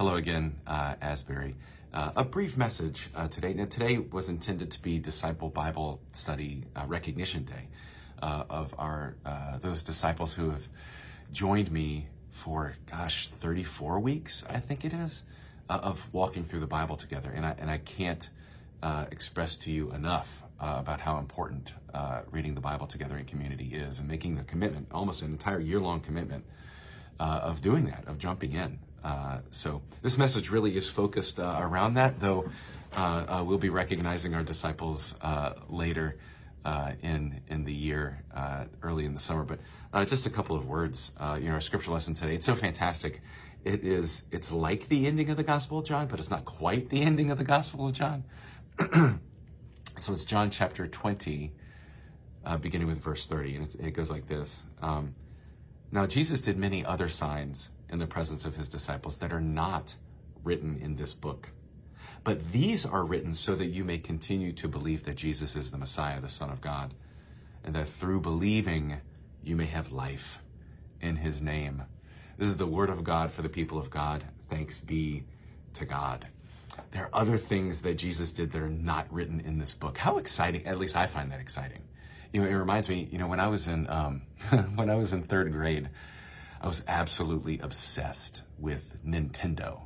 Hello again, uh, Asbury. Uh, a brief message uh, today. Now, today was intended to be Disciple Bible Study uh, Recognition Day uh, of our uh, those disciples who have joined me for gosh 34 weeks, I think it is, of walking through the Bible together. And I and I can't express to you enough about how important reading the Bible together in community is, and making the commitment, almost an entire year long commitment of doing that, of jumping in. Uh, so this message really is focused uh, around that, though uh, uh, we'll be recognizing our disciples uh, later in in the year, early in the summer. But just a couple of words. You know, our scripture lesson today. It's so fantastic. It is. It's like the ending of the Gospel of John, but it's not quite the ending of the Gospel of John. so it's John chapter twenty, beginning with verse thirty, and it, it goes like this. Um, now, Jesus did many other signs in the presence of his disciples that are not written in this book. But these are written so that you may continue to believe that Jesus is the Messiah, the Son of God, and that through believing you may have life in his name. This is the word of God for the people of God. Thanks be to God. There are other things that Jesus did that are not written in this book. How exciting! At least I find that exciting you know, it reminds me, you know, when I was in um, when I was in third grade, I was absolutely obsessed with Nintendo,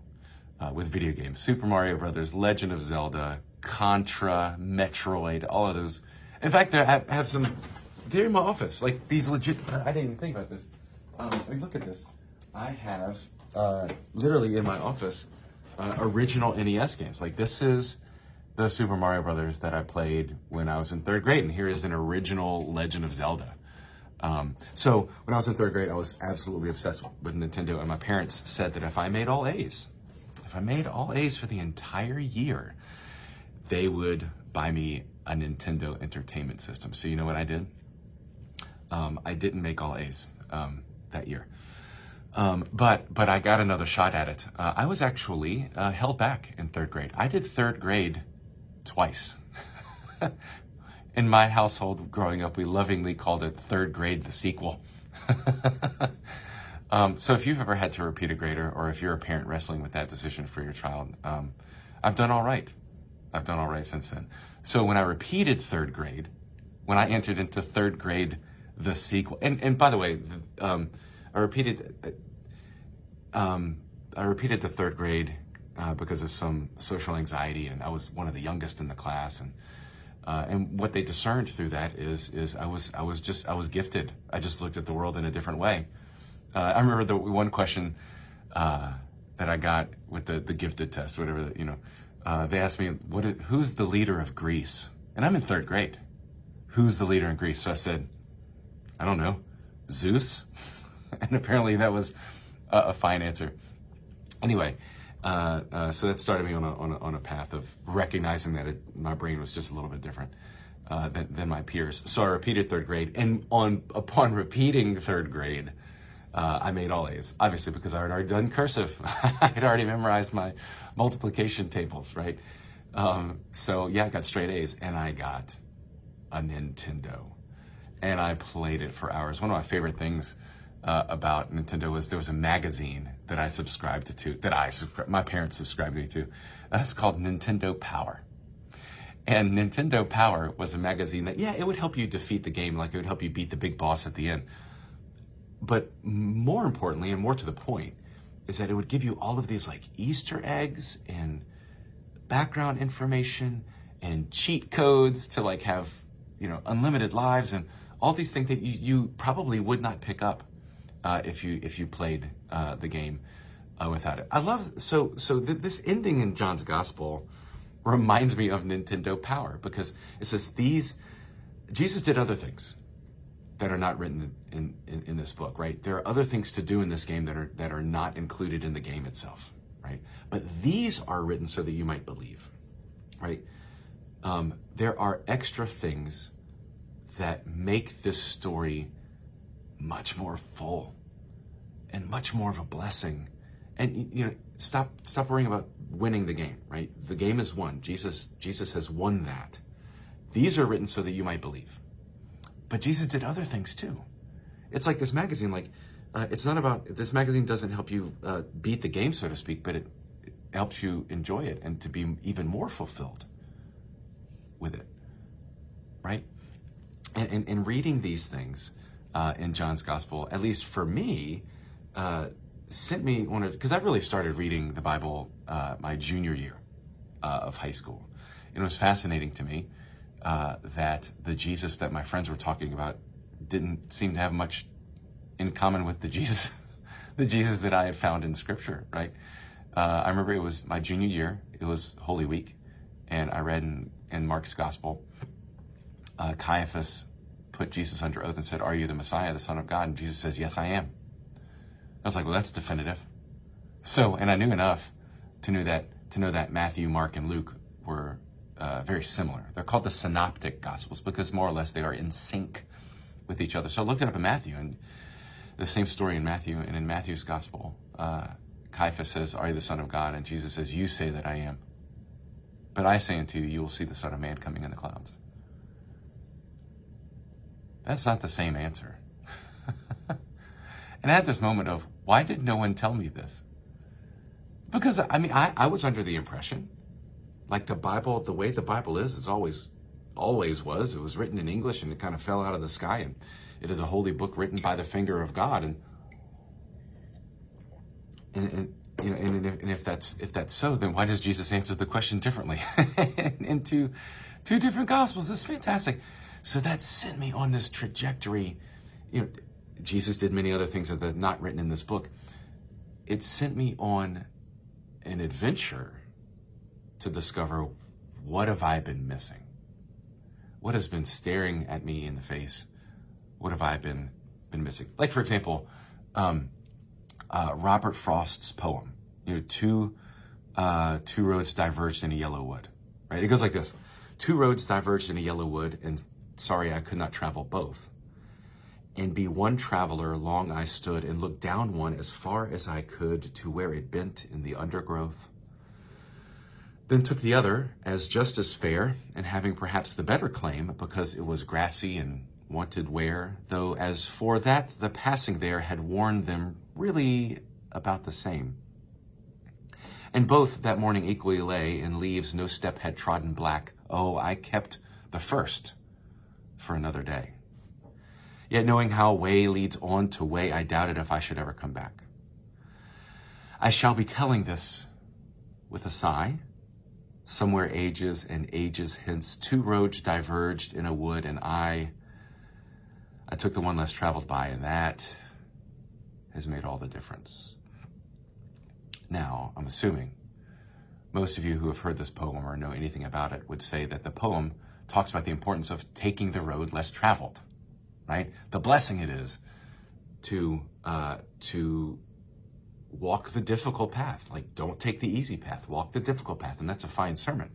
uh, with video games, Super Mario Brothers, Legend of Zelda, Contra, Metroid, all of those. In fact, I have, some. They're in my office, like these legit. I didn't even think about this. Um, I mean, look at this. I have uh, literally in my office uh, original NES games. Like this is the Super Mario Brothers that I played when I was in third grade, and here is an original Legend of Zelda. Um, so when I was in third grade, I was absolutely obsessed with Nintendo, and my parents said that if I made all A's, if I made all A's for the entire year, they would buy me a Nintendo Entertainment System. So you know what I did? Um, I didn't make all A's um, that year. Um, but but I got another shot at it. Uh, I was actually uh, held back in third grade. I did third grade twice. In my household growing up, we lovingly called it third grade the sequel. um, so if you've ever had to repeat a grader, or if you're a parent wrestling with that decision for your child, um, I've done all right. I've done all right since then. So when I repeated third grade, when I entered into third grade the sequel, and, and by the way, um, I repeated, uh, um, I repeated the third grade uh, because of some social anxiety, and I was one of the youngest in the class, and uh, and what they discerned through that is is I was I was just I was gifted. I just looked at the world in a different way. Uh, I remember the one question uh, that I got with the the gifted test, whatever you know. Uh, they asked me, "What? Is, who's the leader of Greece?" And I'm in third grade. Who's the leader in Greece? So I said, "I don't know, Zeus." and apparently that was a, a fine answer. Anyway, uh, uh, so that started me on a, on a, on a path of recognizing that it, my brain was just a little bit different uh, than, than my peers. So I repeated third grade, and on upon repeating third grade, uh, I made all A's. Obviously, because I had already done cursive, I had already memorized my multiplication tables, right? Um, so yeah, I got straight A's, and I got a Nintendo, and I played it for hours. One of my favorite things about Nintendo was there was a magazine that I subscribed to, that I my parents subscribed me to. That's called Nintendo Power. And Nintendo Power was a magazine that, yeah, it would help you defeat the game, like it would help you beat the big boss at the end. But more importantly, and more to the point, is that it would give you all of these like Easter eggs and background information and cheat codes to like have, you know, unlimited lives and all these things that you, you probably would not pick up uh, if you if you played uh, the game uh, without it. I love so so th- this ending in John's Gospel reminds me of Nintendo Power because it says these Jesus did other things that are not written in, in, in this book, right? There are other things to do in this game that are that are not included in the game itself, right? But these are written so that you might believe, right? Um, there are extra things that make this story much more full and much more of a blessing. And you know, stop stop worrying about winning the game, right? The game is won. Jesus Jesus has won that. These are written so that you might believe. But Jesus did other things too. It's like this magazine like uh, it's not about this magazine doesn't help you uh, beat the game so to speak, but it helps you enjoy it and to be even more fulfilled with it, right? And in reading these things uh, in John's Gospel, at least for me, uh, sent me one of because I really started reading the Bible uh, my junior year uh, of high school. And it was fascinating to me uh, that the Jesus that my friends were talking about didn't seem to have much in common with the Jesus, the Jesus that I had found in Scripture. Right? Uh, I remember it was my junior year. It was Holy Week, and I read in, in Mark's Gospel. Caiaphas put Jesus under oath and said, "Are you the Messiah, the Son of God?" And Jesus says, "Yes, I am." I was like, "Well, that's definitive." So, and I knew enough to know that to know that Matthew, Mark, and Luke were uh, very similar. They're called the synoptic gospels because more or less they are in sync with each other. So I looked it up in Matthew, and the same story in Matthew, and in Matthew's gospel, uh, Caiaphas says, Are you the Son of God? And Jesus says, You say that I am. But I say unto you, you will see the Son of Man coming in the clouds. That's not the same answer. and at this moment of, why did no one tell me this? Because, I mean, I, I was under the impression, like the Bible, the way the Bible is, is always, always was. It was written in English and it kind of fell out of the sky. And it is a holy book written by the finger of God. And, and, and you know, and, if, and if that's if that's so, then why does Jesus answer the question differently in two, two different gospels? This is fantastic. So that sent me on this trajectory. You know, Jesus did many other things that are not written in this book. It sent me on an adventure to discover what have I been missing? What has been staring at me in the face? What have I been been missing? Like for example, um, uh, Robert Frost's poem. You know, two uh, two roads diverged in a yellow wood. Right? It goes like this: Two roads diverged in a yellow wood, and sorry I could not travel both and be one traveler long I stood and looked down one as far as I could to where it bent in the undergrowth. Then took the other as just as fair, and having perhaps the better claim, because it was grassy and wanted wear, though as for that the passing there had warned them really about the same. And both that morning equally lay in leaves no step had trodden black. Oh, I kept the first for another day. Yet knowing how way leads on to way, I doubted if I should ever come back. I shall be telling this with a sigh. Somewhere ages and ages hence, two roads diverged in a wood, and I, I took the one less traveled by, and that has made all the difference. Now, I'm assuming most of you who have heard this poem or know anything about it would say that the poem talks about the importance of taking the road less traveled right? The blessing it is to uh, to walk the difficult path. Like, don't take the easy path. Walk the difficult path, and that's a fine sermon.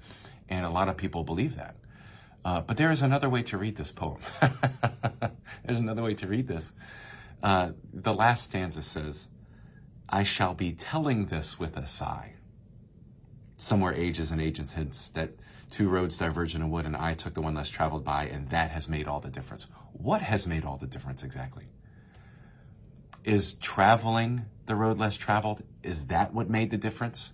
And a lot of people believe that. Uh, but there is another way to read this poem. There's another way to read this. Uh, the last stanza says, "I shall be telling this with a sigh." Somewhere ages and ages hence that two roads diverge in a wood, and I took the one less traveled by, and that has made all the difference. What has made all the difference exactly? Is traveling the road less traveled? Is that what made the difference?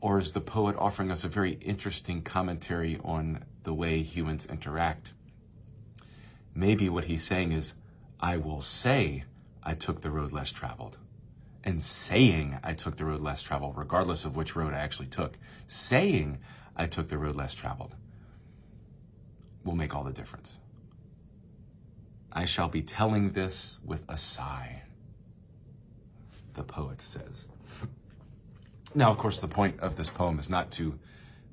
Or is the poet offering us a very interesting commentary on the way humans interact? Maybe what he's saying is, I will say I took the road less traveled and saying I took the road less traveled, regardless of which road I actually took, saying I took the road less traveled will make all the difference. I shall be telling this with a sigh, the poet says. Now, of course, the point of this poem is not to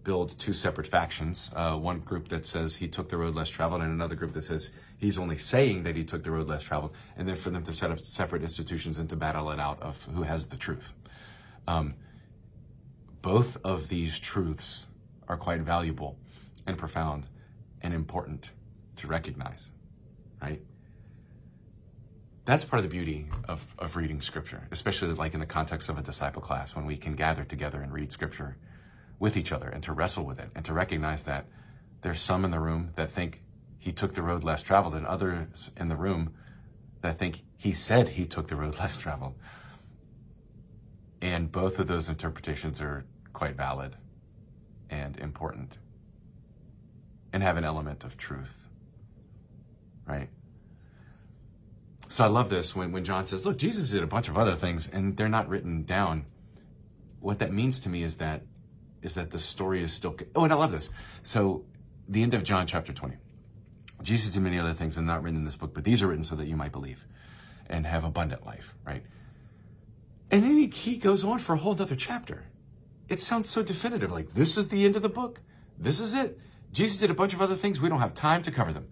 build two separate factions. Uh, one group that says he took the road less traveled, and another group that says he's only saying that he took the road less traveled, and then for them to set up separate institutions and to battle it out of who has the truth. Um, both of these truths are quite valuable and profound and important to recognize, right? That's part of the beauty of, of reading scripture, especially like in the context of a disciple class when we can gather together and read scripture with each other and to wrestle with it and to recognize that there's some in the room that think he took the road less traveled and others in the room that think he said he took the road less traveled. And And both of those interpretations are quite valid and important and have an element of truth, right? So I love this when, when John says, look, Jesus did a bunch of other things and they're not written down. What that means to me is that is that the story is still oh and I love this. So the end of John chapter 20. Jesus did many other things and not written in this book, but these are written so that you might believe and have abundant life, right? And then he, goes on for a whole other chapter. It sounds so definitive, like this is the end of the book. This is it. Jesus did a bunch of other things. We don't have time to cover them.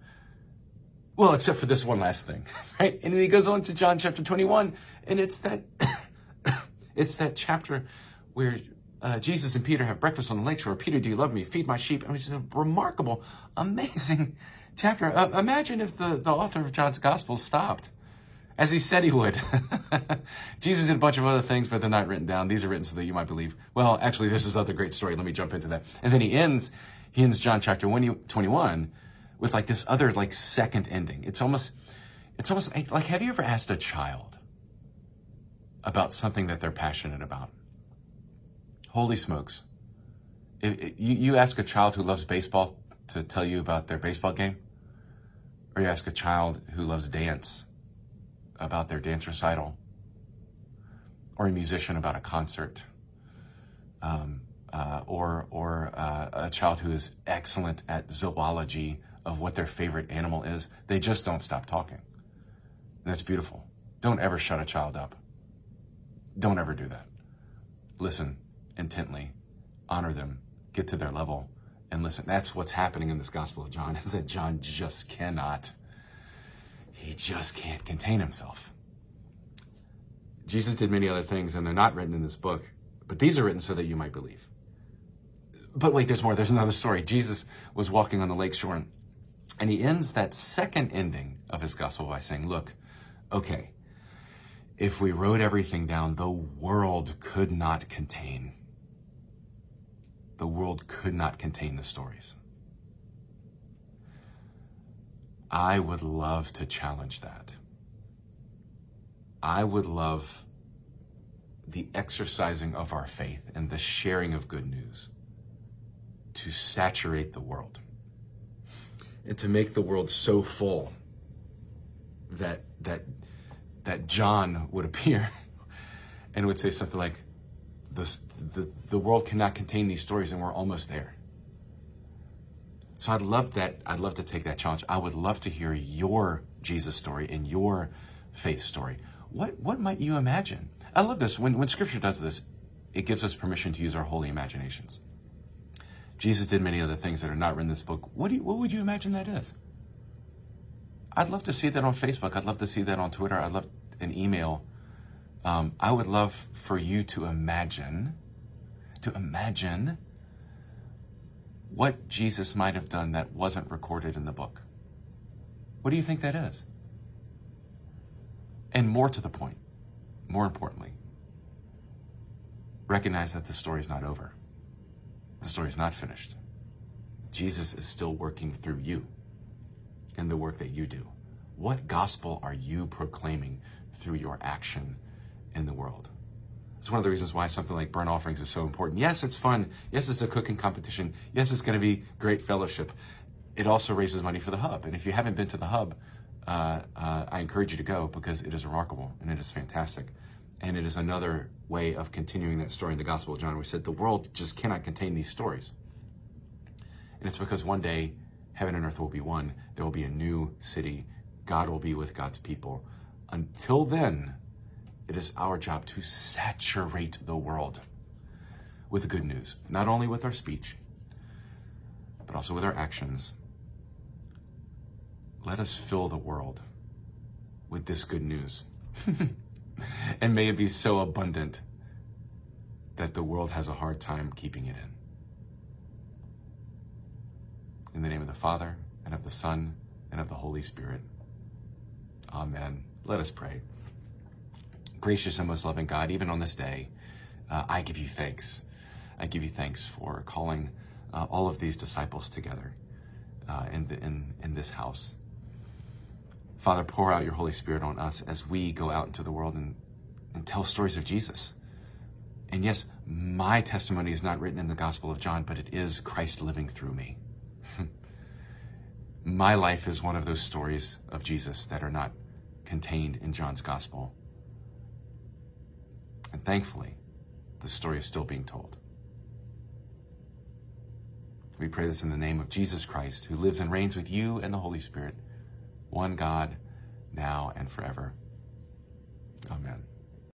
Well, except for this one last thing, right? And then he goes on to John chapter 21, and it's that, it's that chapter where uh, Jesus and Peter have breakfast on the lakeshore. Peter, do you love me? Feed my sheep. I mean, it's a remarkable, amazing chapter. Uh, imagine if the, the author of John's gospel stopped as he said he would. Jesus did a bunch of other things, but they're not written down. These are written so that you might believe. Well, actually, this is another great story. Let me jump into that. And then he ends, he ends John chapter 21 with like this other like second ending. It's almost, it's almost like, have you ever asked a child about something that they're passionate about? Holy smokes. If, if you, you ask a child who loves baseball to tell you about their baseball game, or you ask a child who loves dance about their dance recital, or a musician about a concert, um, uh, or or uh, a child who is excellent at zoology of what their favorite animal is, they just don't stop talking. And that's beautiful. Don't ever shut a child up. Don't ever do that. Listen intently, honor them, get to their level, and listen. That's what's happening in this Gospel of John, is that John just cannot, he just can't contain himself. Jesus did many other things, and they're not written in this book, but these are written so that you might believe. But wait, there's more. There's another story. Jesus was walking on the lake shore, and he ends that second ending of his gospel by saying, Look, okay, if we wrote everything down, the world could not contain. The world could not contain the stories. I would love to challenge that. I would love the exercising of our faith and the sharing of good news to saturate the world and to make the world so full that that that John would appear and would say something like the, the, the world cannot contain these stories and we're almost there. So I'd love that. I'd love to take that challenge. I would love to hear your Jesus story and your faith story. What, what might you imagine? I love this. When, when scripture does this, it gives us permission to use our holy imaginations. Jesus did many other things that are not written in this book. What, do you, what would you imagine that is? I'd love to see that on Facebook. I'd love to see that on Twitter. I'd love an email. Um, I would love for you to imagine, to imagine what Jesus might have done that wasn't recorded in the book. What do you think that is? And more to the point, more importantly, recognize that the story is not over. The story is not finished. Jesus is still working through you in the work that you do. What gospel are you proclaiming through your action in the world? It's one of the reasons why something like burnt offerings is so important. Yes, it's fun. Yes, it's a cooking competition. Yes, it's going to be great fellowship. It also raises money for the hub. And if you haven't been to the hub, uh, uh, I encourage you to go because it is remarkable and it is fantastic. And it is another way of continuing that story in the Gospel of John. We said the world just cannot contain these stories. And it's because one day heaven and earth will be one. There will be a new city. God will be with God's people. Until then, it is our job to saturate the world with the good news, not only with our speech, but also with our actions. Let us fill the world with this good news. and may it be so abundant that the world has a hard time keeping it in. In the name of the Father, and of the Son, and of the Holy Spirit. Amen. Let us pray. Gracious and most loving God, even on this day, uh, I give you thanks. I give you thanks for calling uh, all of these disciples together uh, in, the, in, in this house. Father, pour out your Holy Spirit on us as we go out into the world and, and tell stories of Jesus. And yes, my testimony is not written in the Gospel of John, but it is Christ living through me. my life is one of those stories of Jesus that are not contained in John's Gospel. And thankfully, the story is still being told. We pray this in the name of Jesus Christ, who lives and reigns with you and the Holy Spirit, one God, now and forever. Amen.